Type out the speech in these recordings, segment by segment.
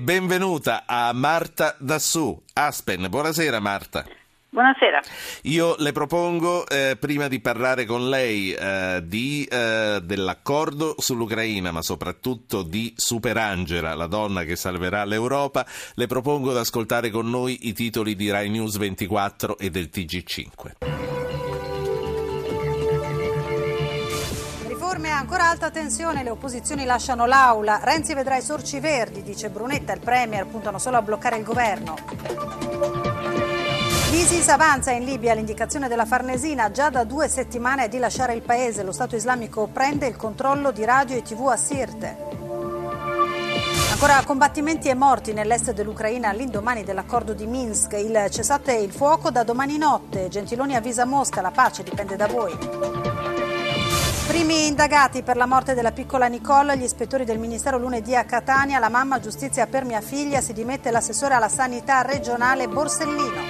Benvenuta a Marta Dassù, Aspen. Buonasera Marta. Buonasera. Io le propongo, eh, prima di parlare con lei eh, di, eh, dell'accordo sull'Ucraina, ma soprattutto di Superangela, la donna che salverà l'Europa, le propongo di ascoltare con noi i titoli di Rai News 24 e del TG5. Ancora alta tensione, le opposizioni lasciano l'aula. Renzi vedrà i sorci verdi, dice Brunetta, il Premier puntano solo a bloccare il governo. L'ISIS avanza in Libia l'indicazione della Farnesina già da due settimane è di lasciare il paese. Lo Stato islamico prende il controllo di radio e tv a Sirte. Ancora combattimenti e morti nell'est dell'Ucraina all'indomani dell'accordo di Minsk. Il cessate il fuoco da domani notte. Gentiloni avvisa Mosca, la pace dipende da voi. Primi indagati per la morte della piccola Nicole, gli ispettori del Ministero lunedì a Catania, la mamma giustizia per mia figlia, si dimette l'assessore alla sanità regionale Borsellino.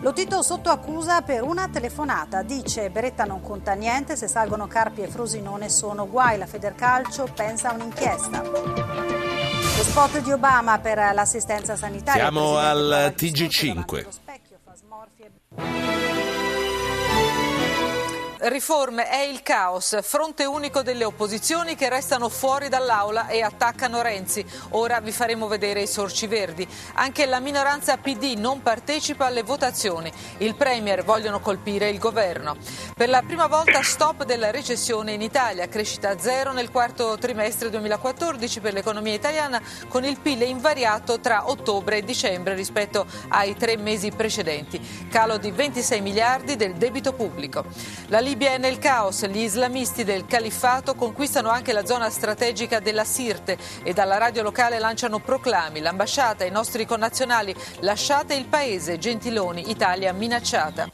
Lotito sotto accusa per una telefonata. Dice Beretta non conta niente, se salgono Carpi e Frosinone sono guai. La Federcalcio pensa a un'inchiesta. Lo spot di Obama per l'assistenza sanitaria. Siamo al TG5. Riforme è il caos, fronte unico delle opposizioni che restano fuori dall'aula e attaccano Renzi. Ora vi faremo vedere i sorci verdi. Anche la minoranza PD non partecipa alle votazioni. Il Premier vogliono colpire il governo. Per la prima volta stop della recessione in Italia, crescita zero nel quarto trimestre 2014 per l'economia italiana con il PIL invariato tra ottobre e dicembre rispetto ai tre mesi precedenti. Calo di 26 miliardi del debito pubblico. La Libia è nel caos, gli islamisti del califfato conquistano anche la zona strategica della Sirte e dalla radio locale lanciano proclami. L'ambasciata e i nostri connazionali lasciate il paese, Gentiloni, Italia minacciata.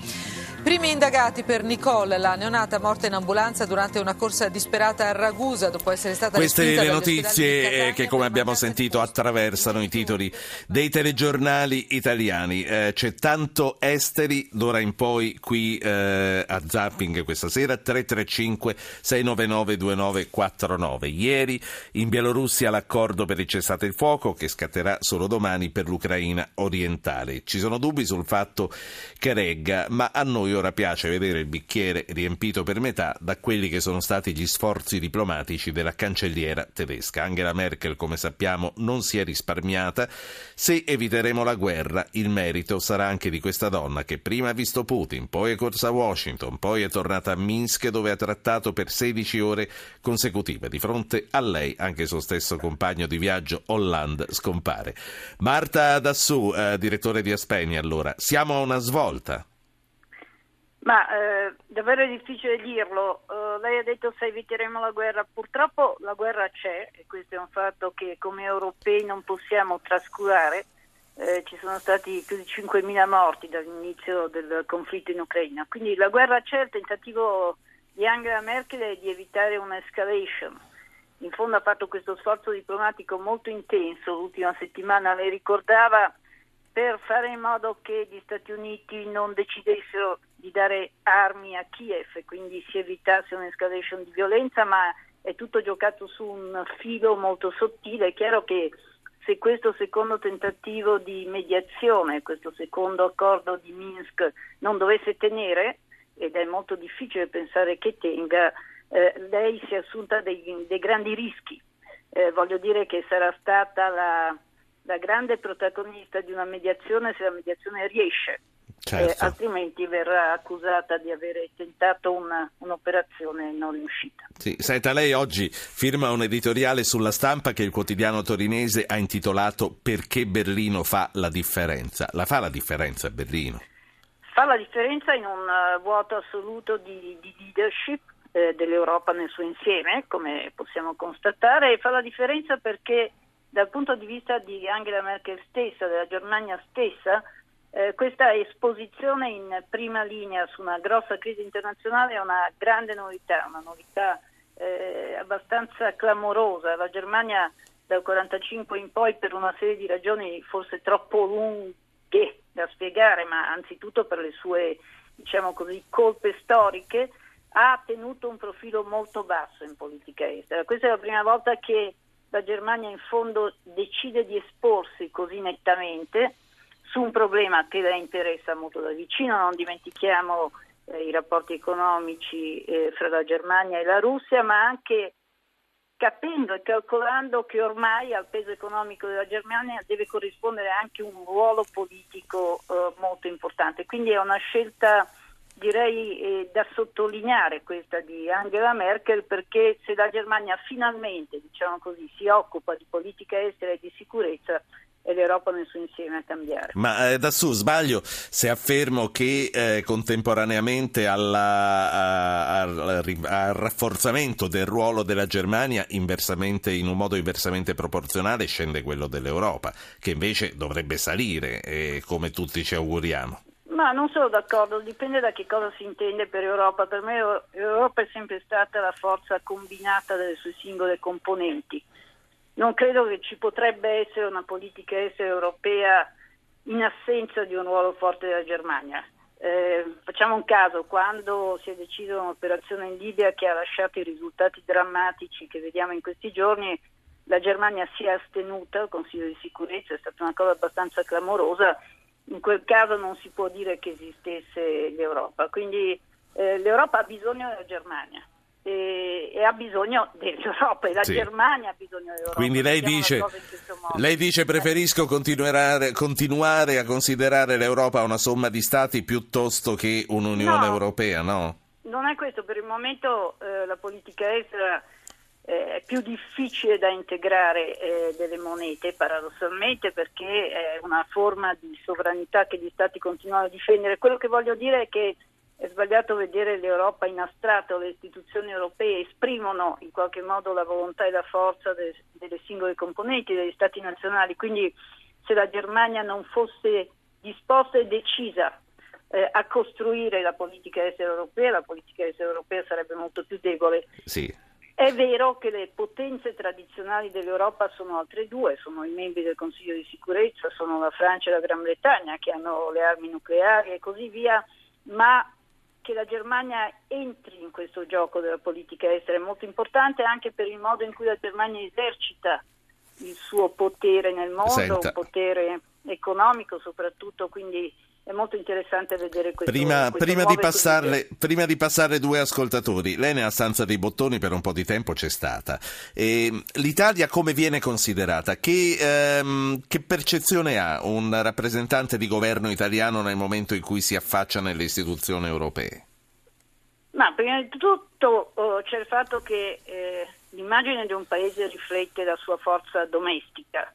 Primi indagati per Nicole, la neonata morta in ambulanza durante una corsa disperata a Ragusa dopo essere stata Queste le notizie che come abbiamo sentito attraversano i titoli dei telegiornali italiani. Eh, c'è tanto esteri d'ora in poi qui eh, a Zapping questa sera 335 699 2949. Ieri in Bielorussia l'accordo per il cessate il fuoco che scatterà solo domani per l'Ucraina orientale. Ci sono dubbi sul fatto che regga, ma a noi ora piace vedere il bicchiere riempito per metà da quelli che sono stati gli sforzi diplomatici della cancelliera tedesca. Angela Merkel, come sappiamo, non si è risparmiata. Se eviteremo la guerra, il merito sarà anche di questa donna che prima ha visto Putin, poi è corsa a Washington, poi è tornata a Minsk dove ha trattato per 16 ore consecutive. Di fronte a lei anche il suo stesso compagno di viaggio Hollande scompare. Marta Dassù, eh, direttore di Aspeni, allora, siamo a una svolta. Ma eh, davvero è difficile dirlo. Uh, lei ha detto se eviteremo la guerra. Purtroppo la guerra c'è e questo è un fatto che come europei non possiamo trascurare. Eh, ci sono stati più di 5.000 morti dall'inizio del conflitto in Ucraina. Quindi la guerra c'è, il tentativo di Angela Merkel è di evitare un'escalation. In fondo ha fatto questo sforzo diplomatico molto intenso l'ultima settimana. Lei ricordava per fare in modo che gli Stati Uniti non decidessero di dare armi a Kiev e quindi si evitasse un'escalation di violenza, ma è tutto giocato su un filo molto sottile. È chiaro che se questo secondo tentativo di mediazione, questo secondo accordo di Minsk non dovesse tenere, ed è molto difficile pensare che tenga, eh, lei si è assunta dei, dei grandi rischi. Eh, voglio dire che sarà stata la la grande protagonista di una mediazione se la mediazione riesce. Certo. Eh, altrimenti verrà accusata di aver tentato una, un'operazione non riuscita. Sì, senta, lei oggi firma un editoriale sulla stampa che il quotidiano torinese ha intitolato Perché Berlino fa la differenza. La fa la differenza Berlino? Fa la differenza in un uh, vuoto assoluto di, di leadership eh, dell'Europa nel suo insieme, come possiamo constatare, e fa la differenza perché dal punto di vista di Angela Merkel stessa, della Germania stessa, eh, questa esposizione in prima linea su una grossa crisi internazionale è una grande novità, una novità eh, abbastanza clamorosa. La Germania dal 1945 in poi per una serie di ragioni forse troppo lunghe da spiegare, ma anzitutto per le sue diciamo così, colpe storiche, ha tenuto un profilo molto basso in politica estera. Questa è la prima volta che la Germania in fondo decide di esporsi così nettamente su un problema che la interessa molto da vicino, non dimentichiamo eh, i rapporti economici eh, fra la Germania e la Russia, ma anche capendo e calcolando che ormai al peso economico della Germania deve corrispondere anche un ruolo politico eh, molto importante. Quindi è una scelta direi eh, da sottolineare questa di Angela Merkel perché se la Germania finalmente diciamo così, si occupa di politica estera e di sicurezza e l'Europa nel suo insieme a cambiare. Ma eh, da su sbaglio se affermo che eh, contemporaneamente alla, a, a, al rafforzamento del ruolo della Germania in un modo inversamente proporzionale scende quello dell'Europa, che invece dovrebbe salire, eh, come tutti ci auguriamo. Ma non sono d'accordo, dipende da che cosa si intende per Europa. Per me Europa è sempre stata la forza combinata delle sue singole componenti. Non credo che ci potrebbe essere una politica estera europea in assenza di un ruolo forte della Germania. Eh, facciamo un caso, quando si è deciso un'operazione in Libia che ha lasciato i risultati drammatici che vediamo in questi giorni, la Germania si è astenuta al Consiglio di sicurezza, è stata una cosa abbastanza clamorosa in quel caso non si può dire che esistesse l'Europa. Quindi eh, l'Europa ha bisogno della Germania e, e ha bisogno dell'Europa e la sì. Germania ha bisogno dell'Europa. Quindi lei dice, lei dice preferisco continuare, continuare, a considerare l'Europa una somma di stati piuttosto che un'Unione no, Europea, no? Non è questo, per il momento eh, la politica estera eh, più difficile da integrare eh, delle monete paradossalmente perché è una forma di sovranità che gli stati continuano a difendere. Quello che voglio dire è che è sbagliato vedere l'Europa in astratto, le istituzioni europee esprimono in qualche modo la volontà e la forza de, delle singole componenti degli stati nazionali, quindi se la Germania non fosse disposta e decisa eh, a costruire la politica estera europea, la politica estera europea sarebbe molto più debole. Sì. È vero che le potenze tradizionali dell'Europa sono altre due, sono i membri del Consiglio di sicurezza, sono la Francia e la Gran Bretagna che hanno le armi nucleari e così via, ma che la Germania entri in questo gioco della politica estera è molto importante anche per il modo in cui la Germania esercita il suo potere nel mondo, Senta. un potere economico soprattutto, quindi è molto interessante vedere questo. Prima, prima, di passarle, prima, di passare, due ascoltatori, lei nella stanza dei bottoni per un po' di tempo c'è stata. E L'Italia come viene considerata? Che, ehm, che, percezione ha un rappresentante di governo italiano nel momento in cui si affaccia nelle istituzioni europee? Ma prima di tutto oh, c'è il fatto che eh, l'immagine di un paese riflette la sua forza domestica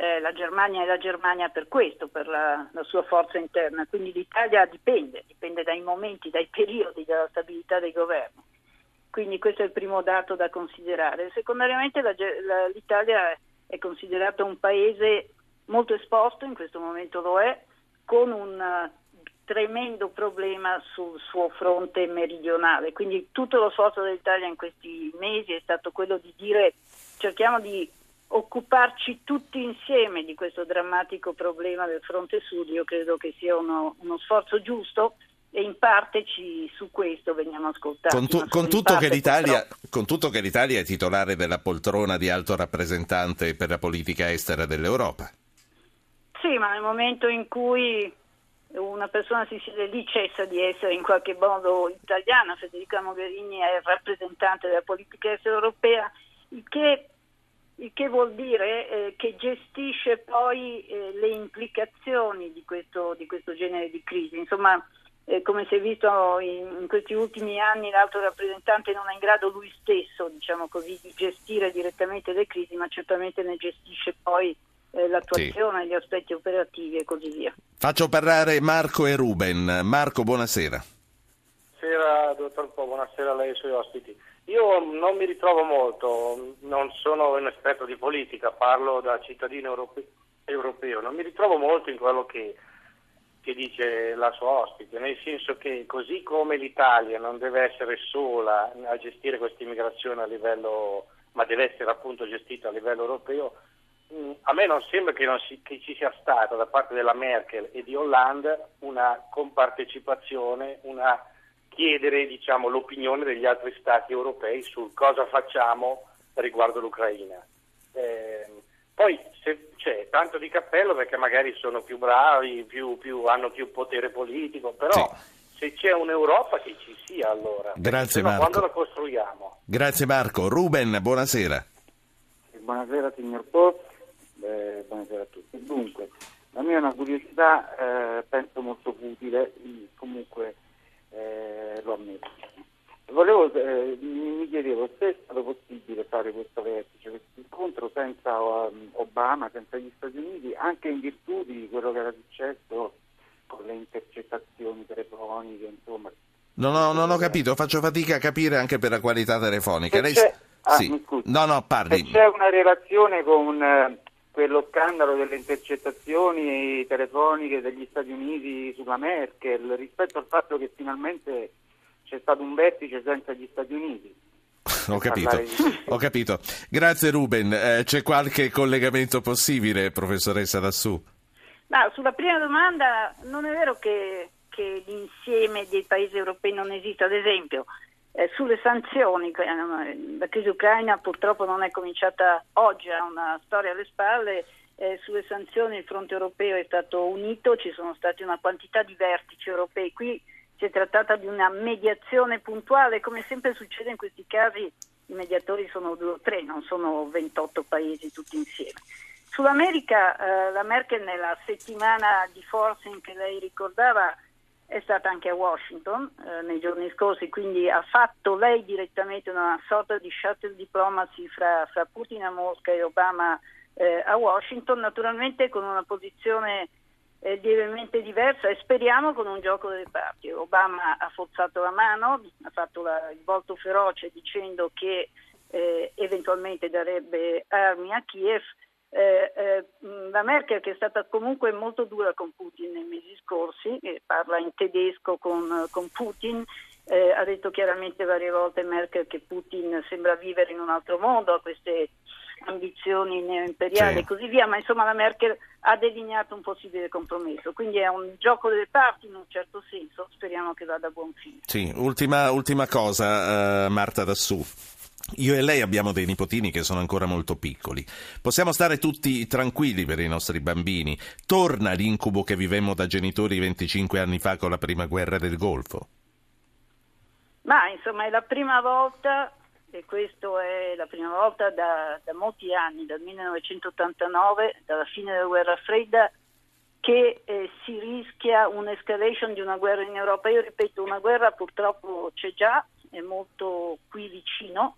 eh, la Germania è la Germania per questo, per la, la, sua forza interna, quindi l'Italia dipende, dipende dai momenti, dai periodi della stabilità dei governi. Quindi questo è il primo dato da considerare. Secondariamente la, la, l'Italia è considerato un paese molto esposto, in questo momento lo è, con un uh, tremendo problema sul suo fronte meridionale. Quindi tutto lo sforzo dell'Italia in questi mesi è stato quello di dire cerchiamo di occuparci tutti insieme di questo drammatico problema del fronte sud, io credo che sia uno, uno sforzo giusto e in parte ci, su questo veniamo ascoltati. Con, tu, con, tutto con, tutto che l'Italia è titolare della poltrona di alto rappresentante per la politica estera dell'Europa. Sì, ma nel momento in cui una persona si siede lì cessa di essere in qualche modo italiana, Federica Mogherini è rappresentante della politica estera europea, il che il che vuol dire eh, che gestisce poi eh, le implicazioni di questo, di questo, genere di crisi. Insomma, eh, come si è visto in, in, questi ultimi anni, l'alto rappresentante non è in grado lui stesso, diciamo così, di gestire direttamente le crisi, ma certamente ne gestisce poi eh, l'attuazione, sì. gli aspetti operativi e così via. Faccio parlare Marco e Ruben. Marco, buonasera. Buonasera, dottor Po, buonasera a lei e ai suoi ospiti. Io non mi ritrovo molto, non sono un esperto di politica, parlo da cittadino europe- europeo, non mi ritrovo molto in quello che, che dice la sua ospite, nel senso che così come l'Italia non deve essere sola a gestire questa immigrazione a livello, ma deve essere appunto gestita a livello europeo, mm, a me non sembra che, non si, che, ci sia stata da parte della Merkel e di Hollande una compartecipazione, una chiedere diciamo, l'opinione degli altri stati europei sul cosa facciamo riguardo l'Ucraina. Eh, poi se, c'è tanto di cappello perché magari sono più bravi, più, più, hanno più potere politico, però sì. se c'è un'Europa che ci sia allora. Grazie Marco. Quando la costruiamo? Grazie Marco. Ruben, buonasera. Buonasera signor Post, eh, buonasera a tutti. Dunque, la mia è una curiosità, eh, penso molto utile, comunque eh, lo ammetto. Volevo, eh, mi chiedevo se è stato possibile fare questo vertice, questo incontro senza um, Obama, senza gli Stati Uniti, anche in virtù di quello che era successo con le intercettazioni telefoniche, insomma. No, no, non ho capito, faccio fatica a capire anche per la qualità telefonica. Lei... Ah, sì. No, no, parli. Se c'è una relazione con eh, quello scandalo delle intercettazioni telefoniche degli Stati Uniti sulla Merkel rispetto al fatto che finalmente c'è stato un vertice senza gli Stati Uniti. Ho capito, ho capito. Grazie Ruben. Eh, c'è qualche collegamento possibile, professoressa Lassù? No, sulla prima domanda non è vero che, che l'insieme dei paesi europei non esiste. Ad esempio, eh, sulle sanzioni, eh, la crisi ucraina purtroppo non è cominciata oggi, ha una storia alle spalle. Eh, sulle sanzioni il fronte europeo è stato unito, ci sono stati una quantità di vertici europei. Qui si è trattata di una mediazione puntuale, come sempre succede in questi casi i mediatori sono due o tre, non sono 28 paesi tutti insieme. Sull'America eh, la Merkel nella settimana di forcing che lei ricordava è stata anche a Washington eh, nei giorni scorsi, quindi ha fatto lei direttamente una sorta di shuttle diplomacy fra, fra Putin a Mosca e Obama eh, a Washington, naturalmente con una posizione eh, lievemente diversa e speriamo con un gioco delle parti. Obama ha forzato la mano, ha fatto la, il volto feroce dicendo che eh, eventualmente darebbe armi a Kiev. Eh, eh, la Merkel che è stata comunque molto dura con Putin nei mesi scorsi, parla in tedesco con, con Putin, eh, ha detto chiaramente varie volte Merkel che Putin sembra vivere in un altro mondo, ha queste ambizioni neoimperiali sì. e così via, ma insomma la Merkel ha delineato un possibile compromesso, quindi è un gioco delle parti in un certo senso, speriamo che vada a buon fine. Sì, ultima, ultima cosa, uh, Marta Dassù. Io e lei abbiamo dei nipotini che sono ancora molto piccoli. Possiamo stare tutti tranquilli per i nostri bambini. Torna l'incubo che vivemmo da genitori 25 anni fa con la prima guerra del Golfo? Ma insomma è la prima volta e questa è la prima volta da, da, molti anni, dal 1989, dalla fine della guerra fredda, che eh, si rischia un'escalation di una guerra in Europa. Io ripeto, una guerra purtroppo c'è già, è molto qui vicino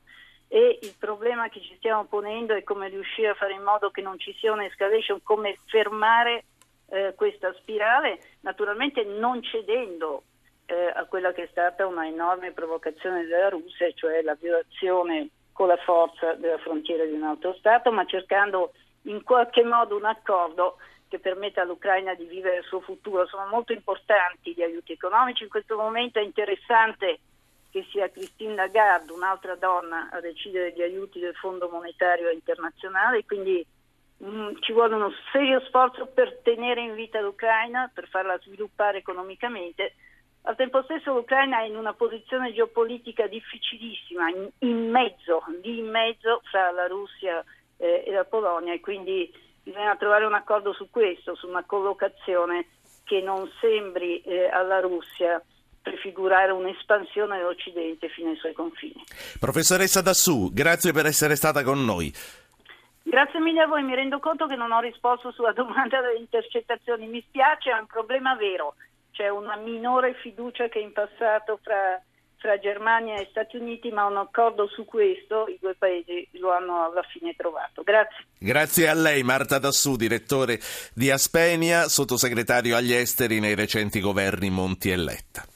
e il problema che ci stiamo ponendo è come riuscire a fare in modo che non ci sia un'escalation, come fermare eh, questa spirale, naturalmente non cedendo eh, a quella che è stata una enorme provocazione della Russia, cioè la violazione con la forza della frontiera di un altro Stato, ma cercando in qualche modo un accordo che permetta all'Ucraina di vivere il suo futuro. Sono molto importanti gli aiuti economici, in questo momento è interessante che sia Christine Lagarde, un'altra donna, a decidere gli aiuti del Fondo Monetario Internazionale, quindi mh, mm, ci vuole uno serio sforzo per tenere in vita l'Ucraina, per farla sviluppare economicamente. Al tempo stesso l'Ucraina è in una posizione geopolitica difficilissima, in, in mezzo, lì in mezzo fra la Russia eh, e la Polonia e quindi bisogna trovare un accordo su questo, su una collocazione che non sembri eh, alla Russia prefigurare un'espansione dell'Occidente fino ai suoi confini. Professoressa Dassù, grazie per essere stata con noi. Grazie mille a voi, mi rendo conto che non ho risposto sulla domanda delle intercettazioni, mi spiace, è un problema vero c'è una minore fiducia che in passato fra, fra, Germania e Stati Uniti, ma un accordo su questo i due paesi lo hanno alla fine trovato. Grazie. Grazie a lei Marta Dassù, direttore di Aspenia, sottosegretario agli esteri nei recenti governi Monti e Letta.